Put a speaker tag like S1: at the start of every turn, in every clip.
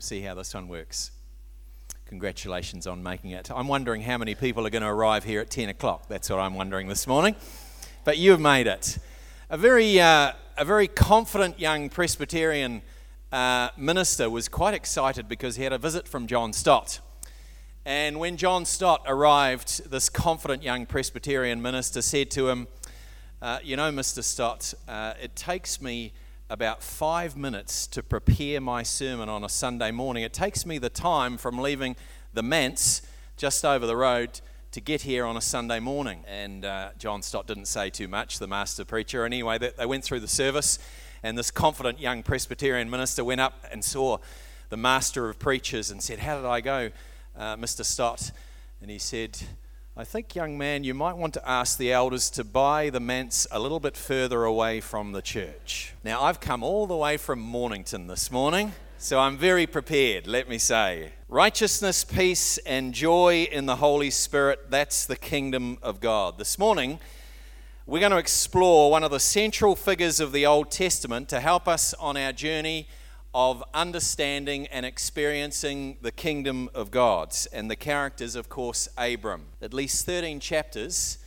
S1: See how this one works. Congratulations on making it. I'm wondering how many people are going to arrive here at 10 o'clock. That's what I'm wondering this morning. But you've made it. A very, uh, a very confident young Presbyterian uh, minister was quite excited because he had a visit from John Stott. And when John Stott arrived, this confident young Presbyterian minister said to him, uh, You know, Mr. Stott, uh, it takes me about five minutes to prepare my sermon on a Sunday morning. It takes me the time from leaving the manse just over the road to get here on a Sunday morning. And uh, John Stott didn't say too much, the master preacher. Anyway, they, they went through the service, and this confident young Presbyterian minister went up and saw the master of preachers and said, How did I go, uh, Mr. Stott? And he said, I think, young man, you might want to ask the elders to buy the manse a little bit further away from the church. Now, I've come all the way from Mornington this morning, so I'm very prepared, let me say. Righteousness, peace, and joy in the Holy Spirit, that's the kingdom of God. This morning, we're going to explore one of the central figures of the Old Testament to help us on our journey of understanding and experiencing the kingdom of God. And the characters, of course, Abram. At least 13 chapters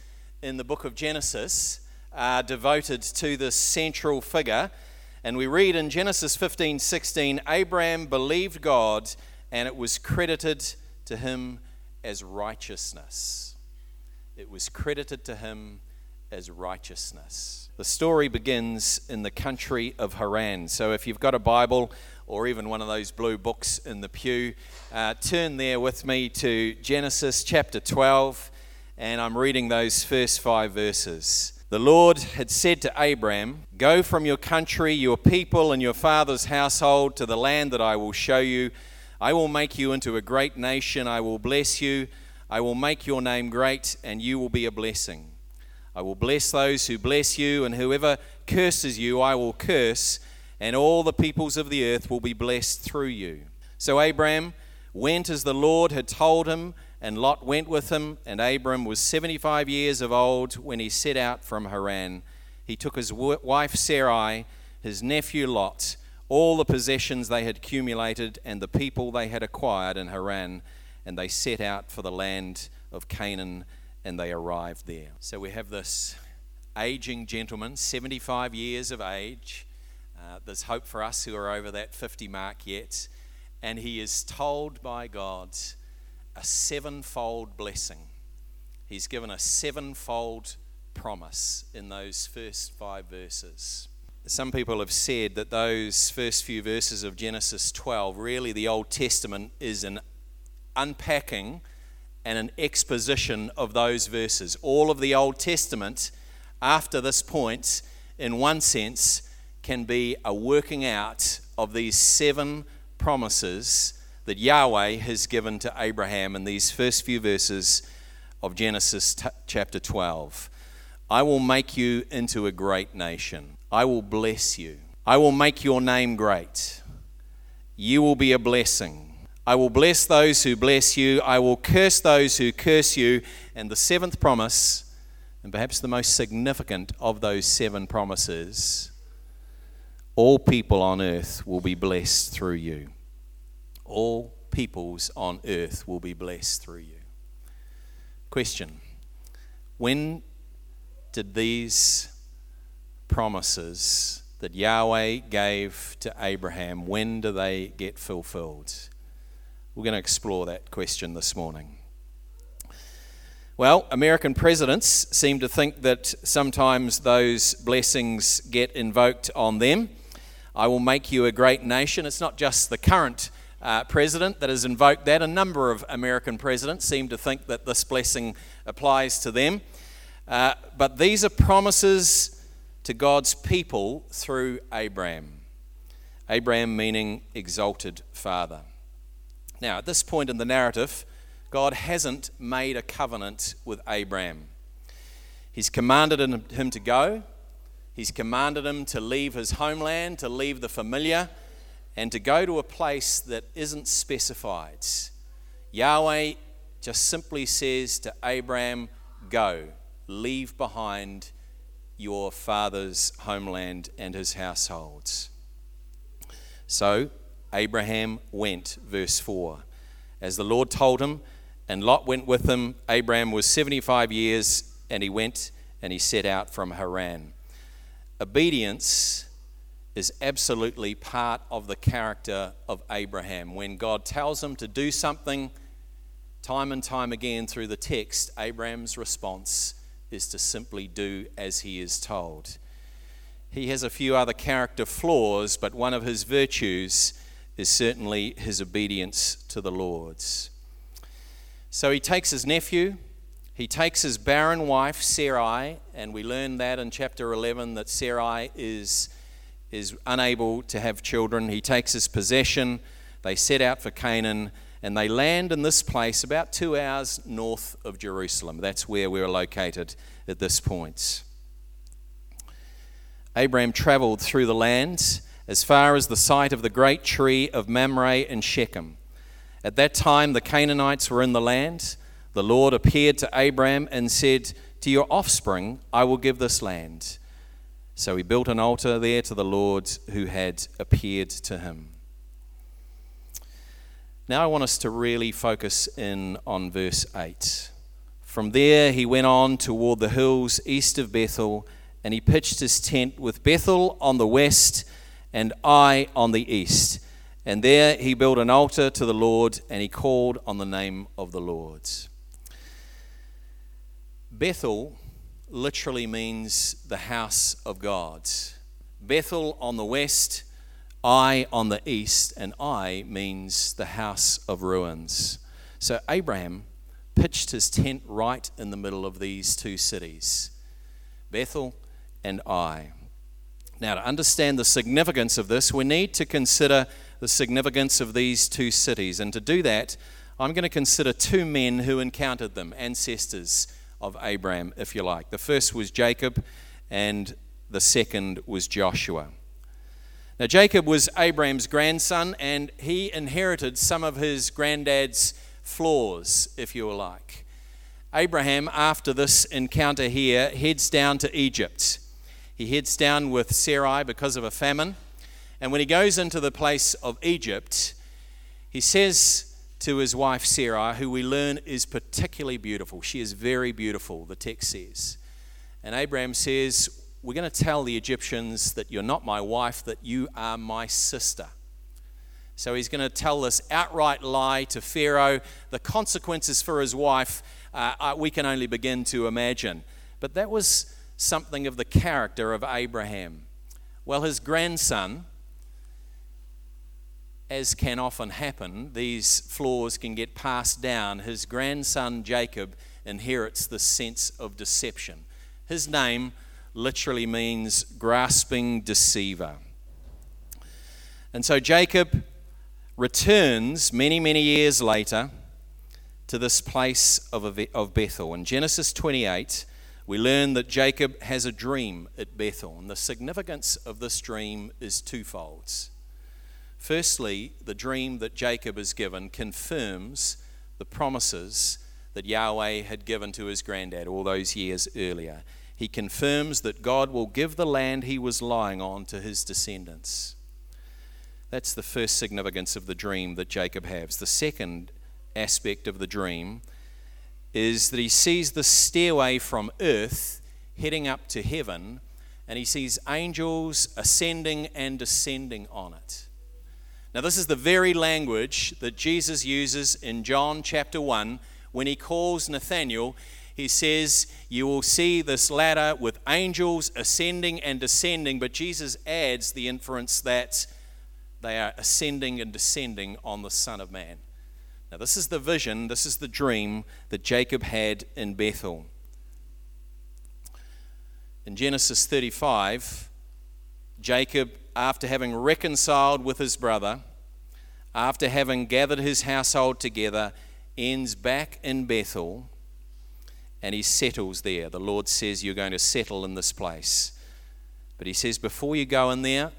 S1: in the book of Genesis are devoted to this central figure. And we read in Genesis 15 16, Abram believed God, and it was credited to him as righteousness. It was credited to him as righteousness. The story begins in the country of Haran. So if you've got a Bible or even one of those blue books in the pew, uh, turn there with me to Genesis chapter 12, and I'm reading those first five verses. The Lord had said to Abram, Go from your country, your people, and your father's household to the land that I will show you. I will make you into a great nation. I will bless you. I will make your name great, and you will be a blessing. I will bless those who bless you, and whoever curses you, I will curse, and all the peoples of the earth will be blessed through you. So Abram went as the Lord had told him, and Lot went with him. And Abram was 75 years of old when he set out from Haran. He took his wife Sarai, his nephew Lot, all the possessions they had accumulated, and the people they had acquired in Haran, and they set out for the land of Canaan and they arrived there. So we have this aging gentleman, 75 years of age. Uh, there's hope for us who are over that 50 mark yet. And he is told by God a sevenfold blessing. He's given a sevenfold promise in those first five verses. Some people have said that those first few verses of Genesis 12, really the Old Testament is an unpacking and an exposition of those verses. All of the Old Testament, after this point, in one sense, can be a working out of these seven promises that Yahweh has given to Abraham in these first few verses of Genesis t- chapter 12. I will make you into a great nation. I will bless you. I will make your name great. You will be a blessing. I will bless those who bless you, I will curse those who curse you. And the seventh promise, and perhaps the most significant of those seven promises, all people on earth will be blessed through you. All peoples on earth will be blessed through you. Question When did these promises that Yahweh gave to Abraham, when do they get fulfilled? We're going to explore that question this morning. Well, American presidents seem to think that sometimes those blessings get invoked on them. I will make you a great nation. It's not just the current uh, president that has invoked that. A number of American presidents seem to think that this blessing applies to them. Uh, but these are promises to God's people through Abraham. Abraham meaning exalted father. Now, at this point in the narrative, God hasn't made a covenant with Abraham. He's commanded him to go, He's commanded him to leave his homeland, to leave the familiar, and to go to a place that isn't specified. Yahweh just simply says to Abraham, Go, leave behind your father's homeland and his households. So Abraham went, verse 4. As the Lord told him, and Lot went with him. Abraham was 75 years, and he went and he set out from Haran. Obedience is absolutely part of the character of Abraham. When God tells him to do something, time and time again through the text, Abraham's response is to simply do as he is told. He has a few other character flaws, but one of his virtues is certainly his obedience to the Lord's. So he takes his nephew, he takes his barren wife, Sarai, and we learn that in chapter 11 that Sarai is, is unable to have children. He takes his possession, they set out for Canaan, and they land in this place about two hours north of Jerusalem. That's where we're located at this point. Abraham traveled through the land as far as the site of the great tree of Mamre and Shechem. At that time, the Canaanites were in the land. The Lord appeared to Abraham and said, To your offspring I will give this land. So he built an altar there to the Lord who had appeared to him. Now I want us to really focus in on verse 8. From there he went on toward the hills east of Bethel, and he pitched his tent with Bethel on the west and Ai on the east. And there he built an altar to the Lord, and he called on the name of the Lord. Bethel literally means the house of God. Bethel on the west, Ai on the east, and Ai means the house of ruins. So Abraham pitched his tent right in the middle of these two cities Bethel and Ai. Now, to understand the significance of this, we need to consider the significance of these two cities. And to do that, I'm going to consider two men who encountered them, ancestors of Abraham, if you like. The first was Jacob, and the second was Joshua. Now, Jacob was Abraham's grandson, and he inherited some of his granddad's flaws, if you like. Abraham, after this encounter here, heads down to Egypt. He heads down with Sarai because of a famine. And when he goes into the place of Egypt, he says to his wife Sarah, who we learn is particularly beautiful. She is very beautiful, the text says. And Abraham says, We're going to tell the Egyptians that you're not my wife, that you are my sister. So he's going to tell this outright lie to Pharaoh. The consequences for his wife, uh, uh, we can only begin to imagine. But that was something of the character of Abraham. Well, his grandson, as can often happen, these flaws can get passed down. His grandson Jacob inherits this sense of deception. His name literally means grasping deceiver. And so Jacob returns many, many years later to this place of, of Bethel. In Genesis 28, we learn that Jacob has a dream at Bethel, and the significance of this dream is twofold. Firstly, the dream that Jacob is given confirms the promises that Yahweh had given to his granddad all those years earlier. He confirms that God will give the land he was lying on to his descendants. That's the first significance of the dream that Jacob has. The second aspect of the dream is that he sees the stairway from earth heading up to heaven, and he sees angels ascending and descending on it. Now, this is the very language that Jesus uses in John chapter 1 when he calls Nathanael. He says, You will see this ladder with angels ascending and descending, but Jesus adds the inference that they are ascending and descending on the Son of Man. Now, this is the vision, this is the dream that Jacob had in Bethel. In Genesis 35, Jacob after having reconciled with his brother, after having gathered his household together, ends back in Bethel and he settles there. The Lord says, You're going to settle in this place. But he says, Before you go in there,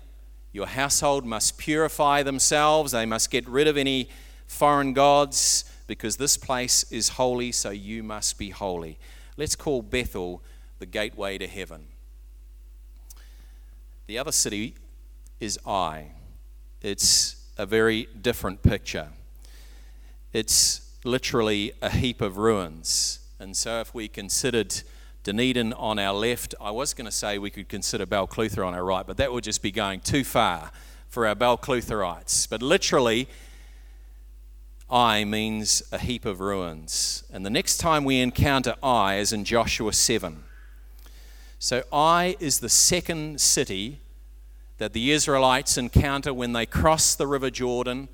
S1: your household must purify themselves. They must get rid of any foreign gods because this place is holy, so you must be holy. Let's call Bethel the gateway to heaven. The other city is Ai. It's a very different picture. It's literally a heap of ruins. And so, if we considered Dunedin on our left, I was going to say we could consider Balclutha on our right, but that would just be going too far for our Balclutherites. But literally, Ai means a heap of ruins. And the next time we encounter Ai is in Joshua 7. So Ai is the second city that the Israelites encounter when they cross the River Jordan.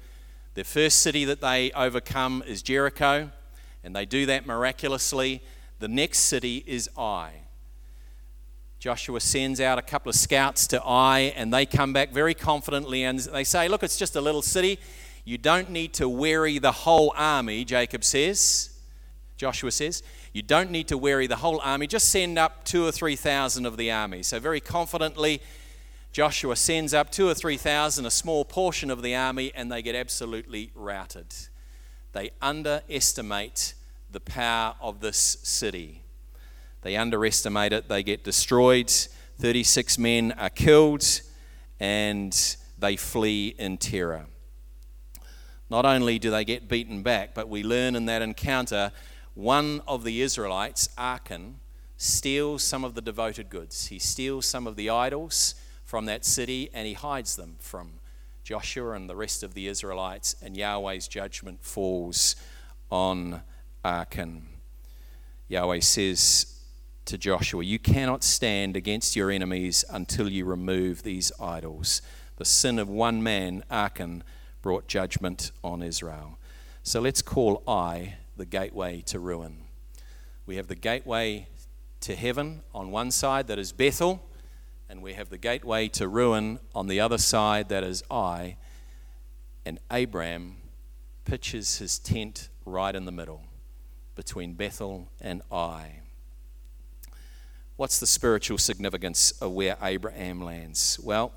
S1: The first city that they overcome is Jericho, and they do that miraculously. The next city is Ai. Joshua sends out a couple of scouts to Ai, and they come back very confidently and they say, Look, it's just a little city. You don't need to weary the whole army, Jacob says. Joshua says. You don't need to weary the whole army. Just send up two or three thousand of the army. So, very confidently, Joshua sends up two or three thousand, a small portion of the army, and they get absolutely routed. They underestimate the power of this city. They underestimate it, they get destroyed. 36 men are killed, and they flee in terror. Not only do they get beaten back, but we learn in that encounter one of the Israelites, Achan, steals some of the devoted goods. He steals some of the idols from that city and he hides them from Joshua and the rest of the Israelites, and Yahweh's judgment falls on Achan. Yahweh says to Joshua, You cannot stand against your enemies until you remove these idols. The sin of one man, Achan, brought judgment on Israel. So let's call Ai the gateway to ruin. We have the gateway to heaven on one side, that is Bethel, and we have the gateway to ruin on the other side, that is Ai. And Abram pitches his tent right in the middle between Bethel and Ai. What's the spiritual significance of where Abraham lands? Well,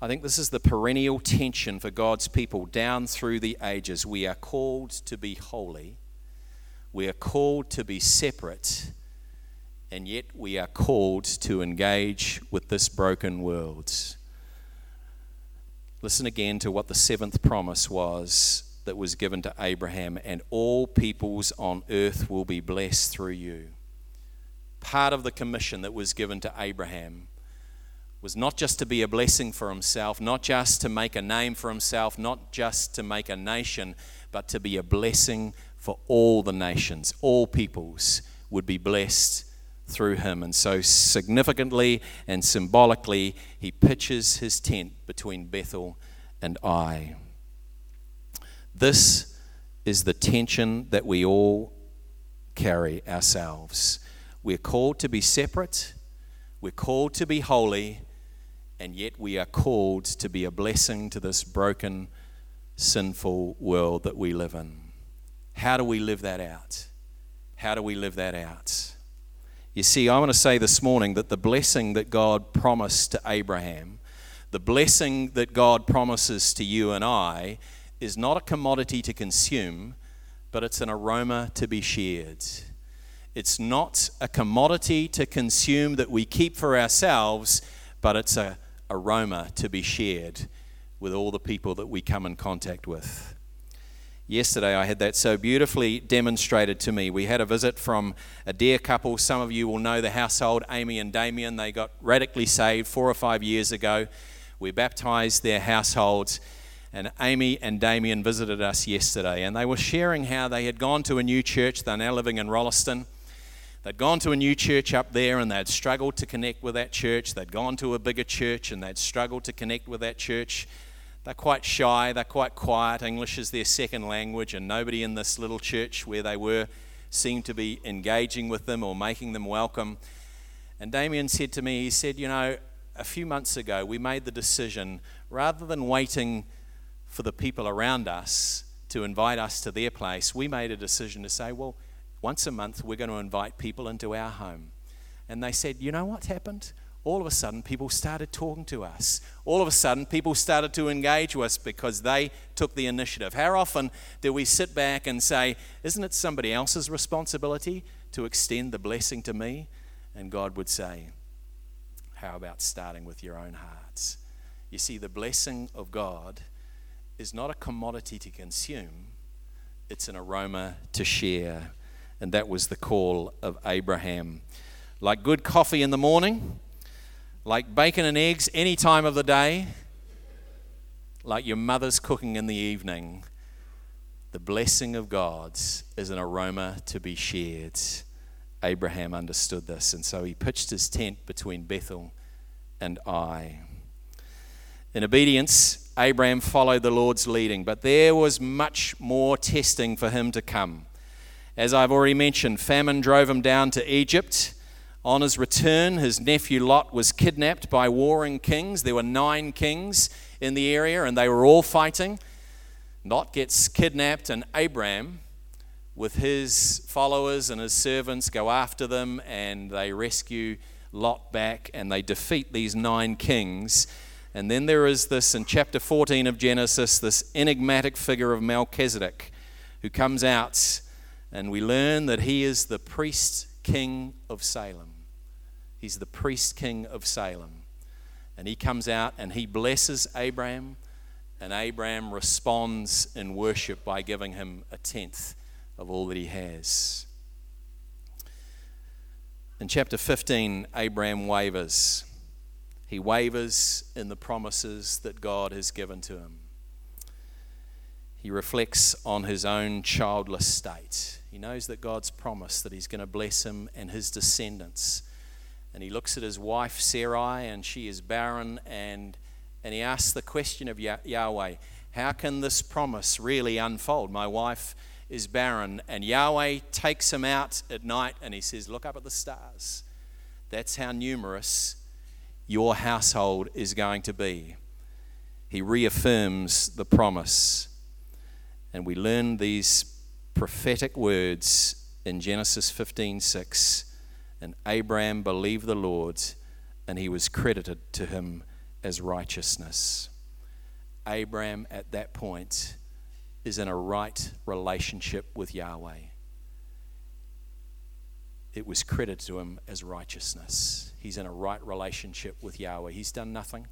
S1: I think this is the perennial tension for God's people down through the ages. We are called to be holy, we are called to be separate, and yet we are called to engage with this broken world. Listen again to what the seventh promise was that was given to Abraham, and all peoples on earth will be blessed through you. Part of the commission that was given to Abraham was not just to be a blessing for himself, not just to make a name for himself, not just to make a nation, but to be a blessing for all the nations. All peoples would be blessed through him. And so, significantly and symbolically, he pitches his tent between Bethel and Ai. This is the tension that we all carry ourselves. We're called to be separate, we're called to be holy, and yet we are called to be a blessing to this broken, sinful world that we live in. How do we live that out? How do we live that out? You see, I want to say this morning that the blessing that God promised to Abraham, the blessing that God promises to you and I, is not a commodity to consume, but it's an aroma to be shared. It's not a commodity to consume that we keep for ourselves, but it's a aroma to be shared with all the people that we come in contact with. Yesterday, I had that so beautifully demonstrated to me. We had a visit from a dear couple. Some of you will know the household, Amy and Damien. They got radically saved four or five years ago. We baptized their households, and Amy and Damien visited us yesterday. And they were sharing how they had gone to a new church. They're now living in Rolleston They'd gone to a new church up there and they'd struggled to connect with that church. They'd gone to a bigger church and they'd struggled to connect with that church. They're quite shy, they're quite quiet. English is their second language, and nobody in this little church where they were seemed to be engaging with them or making them welcome. And Damien said to me, he said, You know, a few months ago we made the decision rather than waiting for the people around us to invite us to their place, we made a decision to say, Well, once a month, we're going to invite people into our home. And they said, You know what happened? All of a sudden, people started talking to us. All of a sudden, people started to engage with us because they took the initiative. How often do we sit back and say, Isn't it somebody else's responsibility to extend the blessing to me? And God would say, How about starting with your own hearts? You see, the blessing of God is not a commodity to consume, it's an aroma to share. And that was the call of Abraham. Like good coffee in the morning, like bacon and eggs any time of the day, like your mother's cooking in the evening, the blessing of God's is an aroma to be shared. Abraham understood this, and so he pitched his tent between Bethel and Ai. In obedience, Abraham followed the Lord's leading, but there was much more testing for him to come. As I've already mentioned, famine drove him down to Egypt. On his return, his nephew Lot was kidnapped by warring kings. There were nine kings in the area, and they were all fighting. Lot gets kidnapped, and Abraham, with his followers and his servants, go after them, and they rescue Lot back, and they defeat these nine kings. And then there is this in chapter 14 of Genesis, this enigmatic figure of Melchizedek who comes out, and we learn that he is the priest king of Salem. He's the priest king of Salem. And he comes out and he blesses Abraham, and Abraham responds in worship by giving him a tenth of all that he has. In chapter 15, Abraham wavers. He wavers in the promises that God has given to him. He reflects on his own childless state. He knows that God's promised that he's going to bless him and his descendants and he looks at his wife Sarai, and she is barren, and, and he asks the question of Yahweh How can this promise really unfold? My wife is barren. And Yahweh takes him out at night and he says, Look up at the stars. That's how numerous your household is going to be. He reaffirms the promise. And we learn these prophetic words in Genesis 15:6, and Abraham believed the Lord, and he was credited to him as righteousness. Abraham, at that point, is in a right relationship with Yahweh. It was credited to him as righteousness. He's in a right relationship with Yahweh. He's done nothing.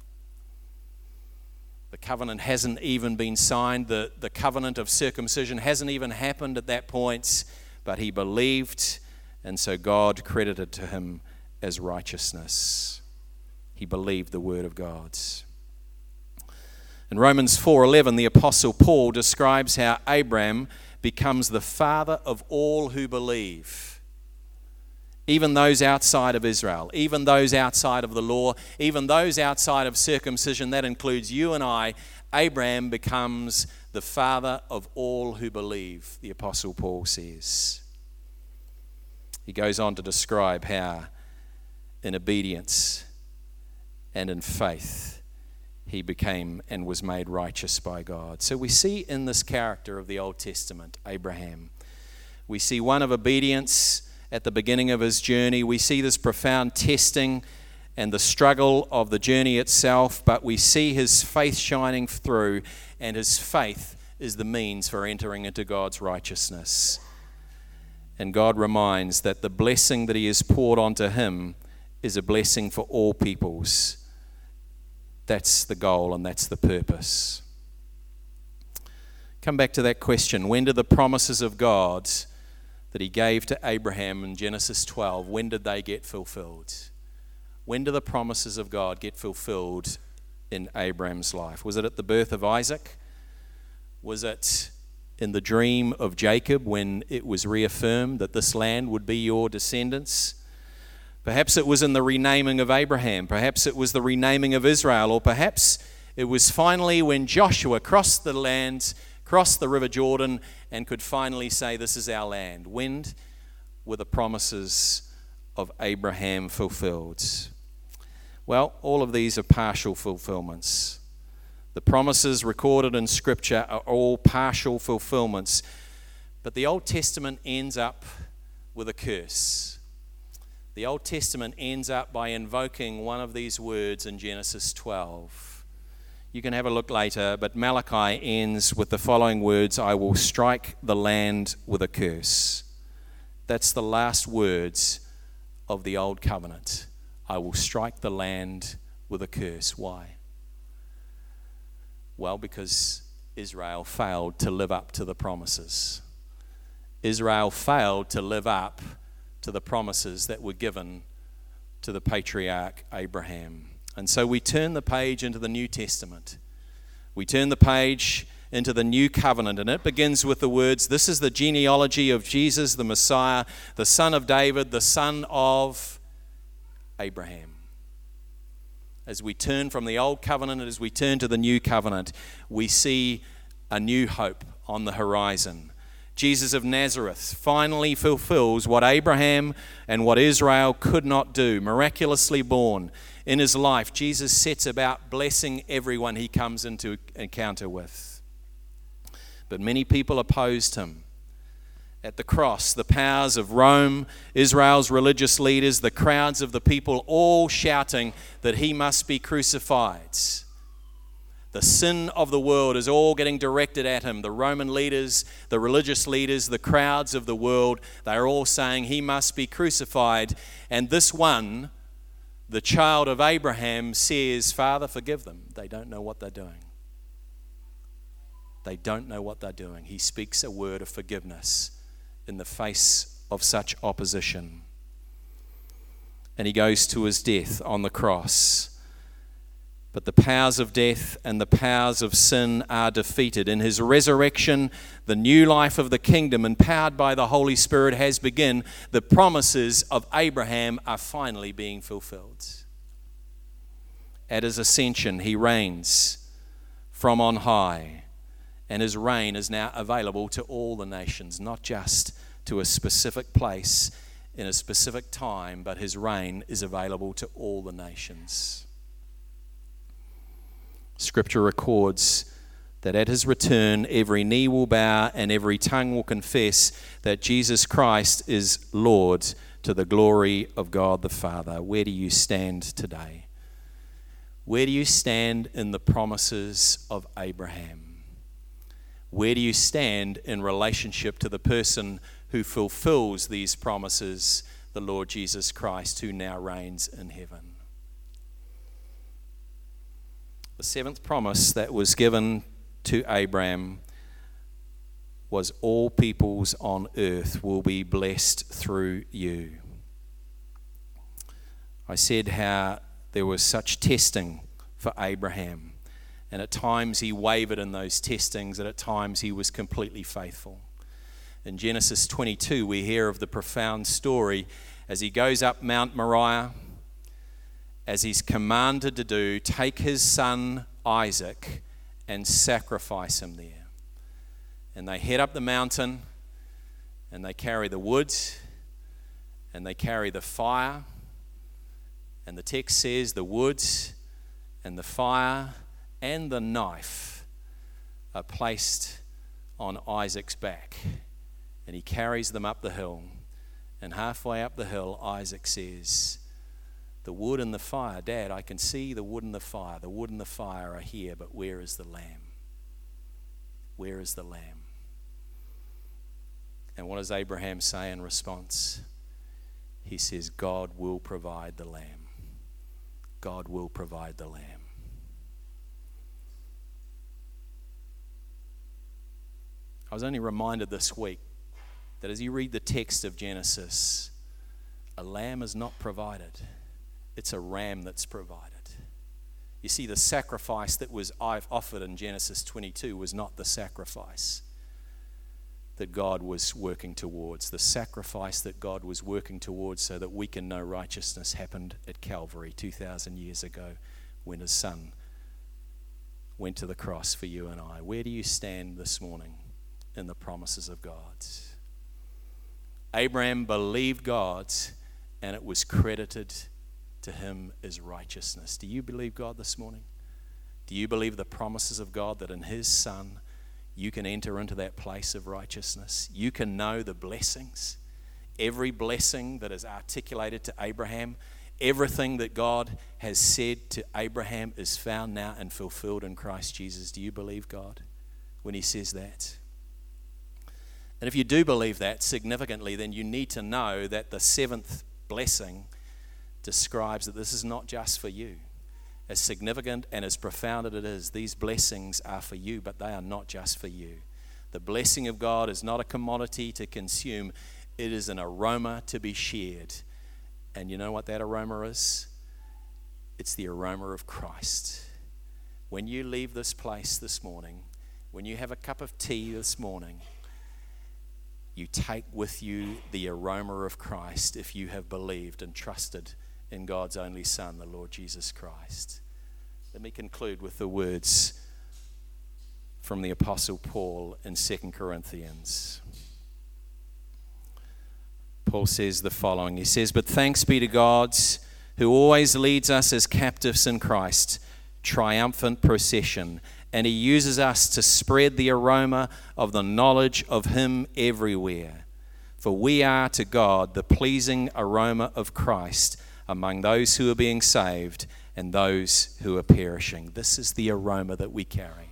S1: The covenant hasn't even been signed. The, the covenant of circumcision hasn't even happened at that point, but he believed and so God credited to him as righteousness. He believed the word of God. In Romans 4:11 the apostle Paul describes how Abraham becomes the father of all who believe. Even those outside of Israel, even those outside of the law, even those outside of circumcision, that includes you and I, Abraham becomes the father of all who believe, the Apostle Paul says. He goes on to describe how, in obedience and in faith, he became and was made righteous by God. So we see in this character of the Old Testament, Abraham, we see one of obedience at the beginning of his journey. We see this profound testing and the struggle of the journey itself, but we see his faith shining through, and his faith is the means for entering into God's righteousness. And God reminds that the blessing that He has poured onto him is a blessing for all peoples. That's the goal and that's the purpose. Come back to that question when do the promises of God that He gave to Abraham in Genesis 12, when did they get fulfilled? When do the promises of God get fulfilled in Abraham's life? Was it at the birth of Isaac? Was it in the dream of Jacob when it was reaffirmed that this land would be your descendants. Perhaps it was in the renaming of Abraham, perhaps it was the renaming of Israel, or perhaps it was finally when Joshua crossed the land, crossed the River Jordan, and could finally say, This is our land. When were the promises of Abraham fulfilled? Well, all of these are partial fulfillments. The promises recorded in Scripture are all partial fulfillments. But the Old Testament ends up with a curse. The Old Testament ends up by invoking one of these words in Genesis 12. You can have a look later, but Malachi ends with the following words I will strike the land with a curse. That's the last words of the Old Covenant. I will strike the land with a curse. Why? Well, because Israel failed to live up to the promises. Israel failed to live up to the promises that were given to the patriarch Abraham. And so we turn the page into the New Testament. We turn the page into the new covenant, and it begins with the words This is the genealogy of Jesus, the Messiah, the son of David, the son of Abraham. As we turn from the old covenant, as we turn to the new covenant, we see a new hope on the horizon. Jesus of Nazareth finally fulfills what Abraham and what Israel could not do, miraculously born. In his life, Jesus sets about blessing everyone he comes into encounter with. But many people opposed him. At the cross, the powers of Rome, Israel's religious leaders, the crowds of the people all shouting that he must be crucified. The sin of the world is all getting directed at him. The Roman leaders, the religious leaders, the crowds of the world, they are all saying he must be crucified. And this one, the child of Abraham, says, Father, forgive them. They don't know what they're doing. They don't know what they're doing. He speaks a word of forgiveness in the face of such opposition. And he goes to his death on the cross. But the powers of death and the powers of sin are defeated. In his resurrection, the new life of the kingdom, empowered by the Holy Spirit, has begun. The promises of Abraham are finally being fulfilled. At his ascension, he reigns from on high, and his reign is now available to all the nations, not just to a specific place in a specific time, but his reign is available to all the nations. Scripture records that at his return, every knee will bow and every tongue will confess that Jesus Christ is Lord to the glory of God the Father. Where do you stand today? Where do you stand in the promises of Abraham? Where do you stand in relationship to the person who fulfills these promises, the Lord Jesus Christ, who now reigns in heaven? The seventh promise that was given to Abraham was all peoples on earth will be blessed through you. I said how there was such testing for Abraham, and at times he wavered in those testings, and at times he was completely faithful. In Genesis 22, we hear of the profound story as he goes up Mount Moriah as he's commanded to do, take his son Isaac and sacrifice him there. And they head up the mountain and they carry the wood and they carry the fire. And the text says the wood and the fire and the knife are placed on Isaac's back. And he carries them up the hill. And halfway up the hill, Isaac says, the wood and the fire. Dad, I can see the wood and the fire. The wood and the fire are here, but where is the lamb? Where is the lamb? And what does Abraham say in response? He says, God will provide the lamb. God will provide the lamb. I was only reminded this week that as you read the text of Genesis, a lamb is not provided it's a ram that's provided. You see, the sacrifice that was offered in Genesis 22 was not the sacrifice that God was working towards. The sacrifice that God was working towards so that we can know righteousness happened at Calvary 2,000 years ago when His Son went to the cross for you and I. Where do you stand this morning in the promises of God? Abraham believed God and it was credited to him is righteousness. Do you believe God this morning? Do you believe the promises of God that in his Son you can enter into that place of righteousness? You can know the blessings. Every blessing that is articulated to Abraham, everything that God has said to Abraham is found now and fulfilled in Christ Jesus. Do you believe God when he says that? And if you do believe that significantly, then you need to know that the seventh blessing describes that this is not just for you. as significant and as profound as it is, these blessings are for you, but they are not just for you. The blessing of God is not a commodity to consume, it is an aroma to be shared. And you know what that aroma is? It's the aroma of Christ. When you leave this place this morning, when you have a cup of tea this morning, you take with you the aroma of Christ if you have believed and trusted in God's only Son, the Lord Jesus Christ. Let me conclude with the words from the Apostle Paul in 2 Corinthians. Paul says the following He says, But thanks be to God who always leads us as captives in Christ, triumphant procession, and He uses us to spread the aroma of the knowledge of Him everywhere. For we are to God the pleasing aroma of Christ among those who are being saved and those who are perishing. This is the aroma that we carry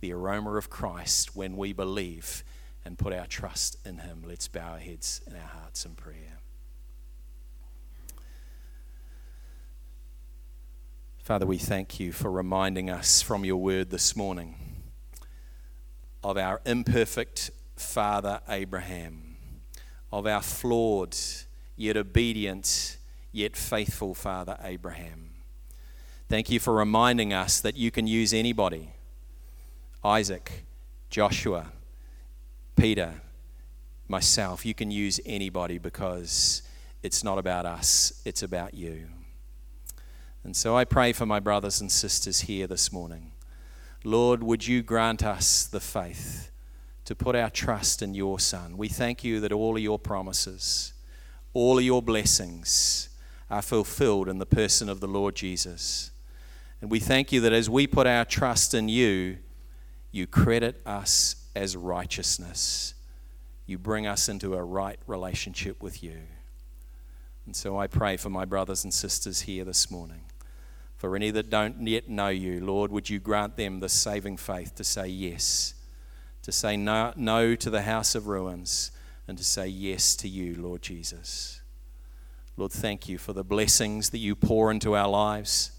S1: the aroma of Christ when we believe and put our trust in Him. Let's bow our heads and our hearts in prayer. Father, we thank you for reminding us from your word this morning of our imperfect father Abraham, of our flawed yet obedient yet faithful father Abraham. Thank you for reminding us that you can use anybody Isaac, Joshua, Peter, myself. You can use anybody because it's not about us, it's about you. And so I pray for my brothers and sisters here this morning. Lord, would you grant us the faith to put our trust in your Son? We thank you that all of your promises, all of your blessings, are fulfilled in the person of the Lord Jesus. And we thank you that as we put our trust in you, you credit us as righteousness. You bring us into a right relationship with you. And so I pray for my brothers and sisters here this morning. For any that don't yet know you, Lord, would you grant them the saving faith to say yes, to say no, no to the house of ruins, and to say yes to you, Lord Jesus. Lord, thank you for the blessings that you pour into our lives.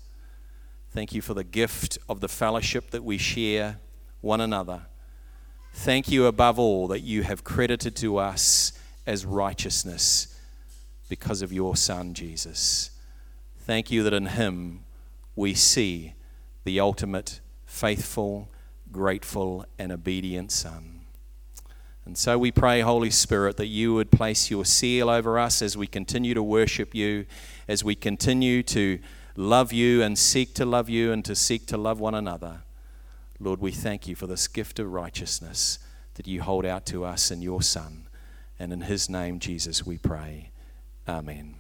S1: Thank you for the gift of the fellowship that we share one another. Thank you above all that you have credited to us as righteousness because of your Son, Jesus. Thank you that in Him we see the ultimate faithful, grateful, and obedient Son. And so we pray, Holy Spirit, that you would place your seal over us as we continue to worship you, as we continue to love you and seek to love you and to seek to love one another. Lord, we thank you for this gift of righteousness that you hold out to us in your Son. And in his name, Jesus, we pray. Amen.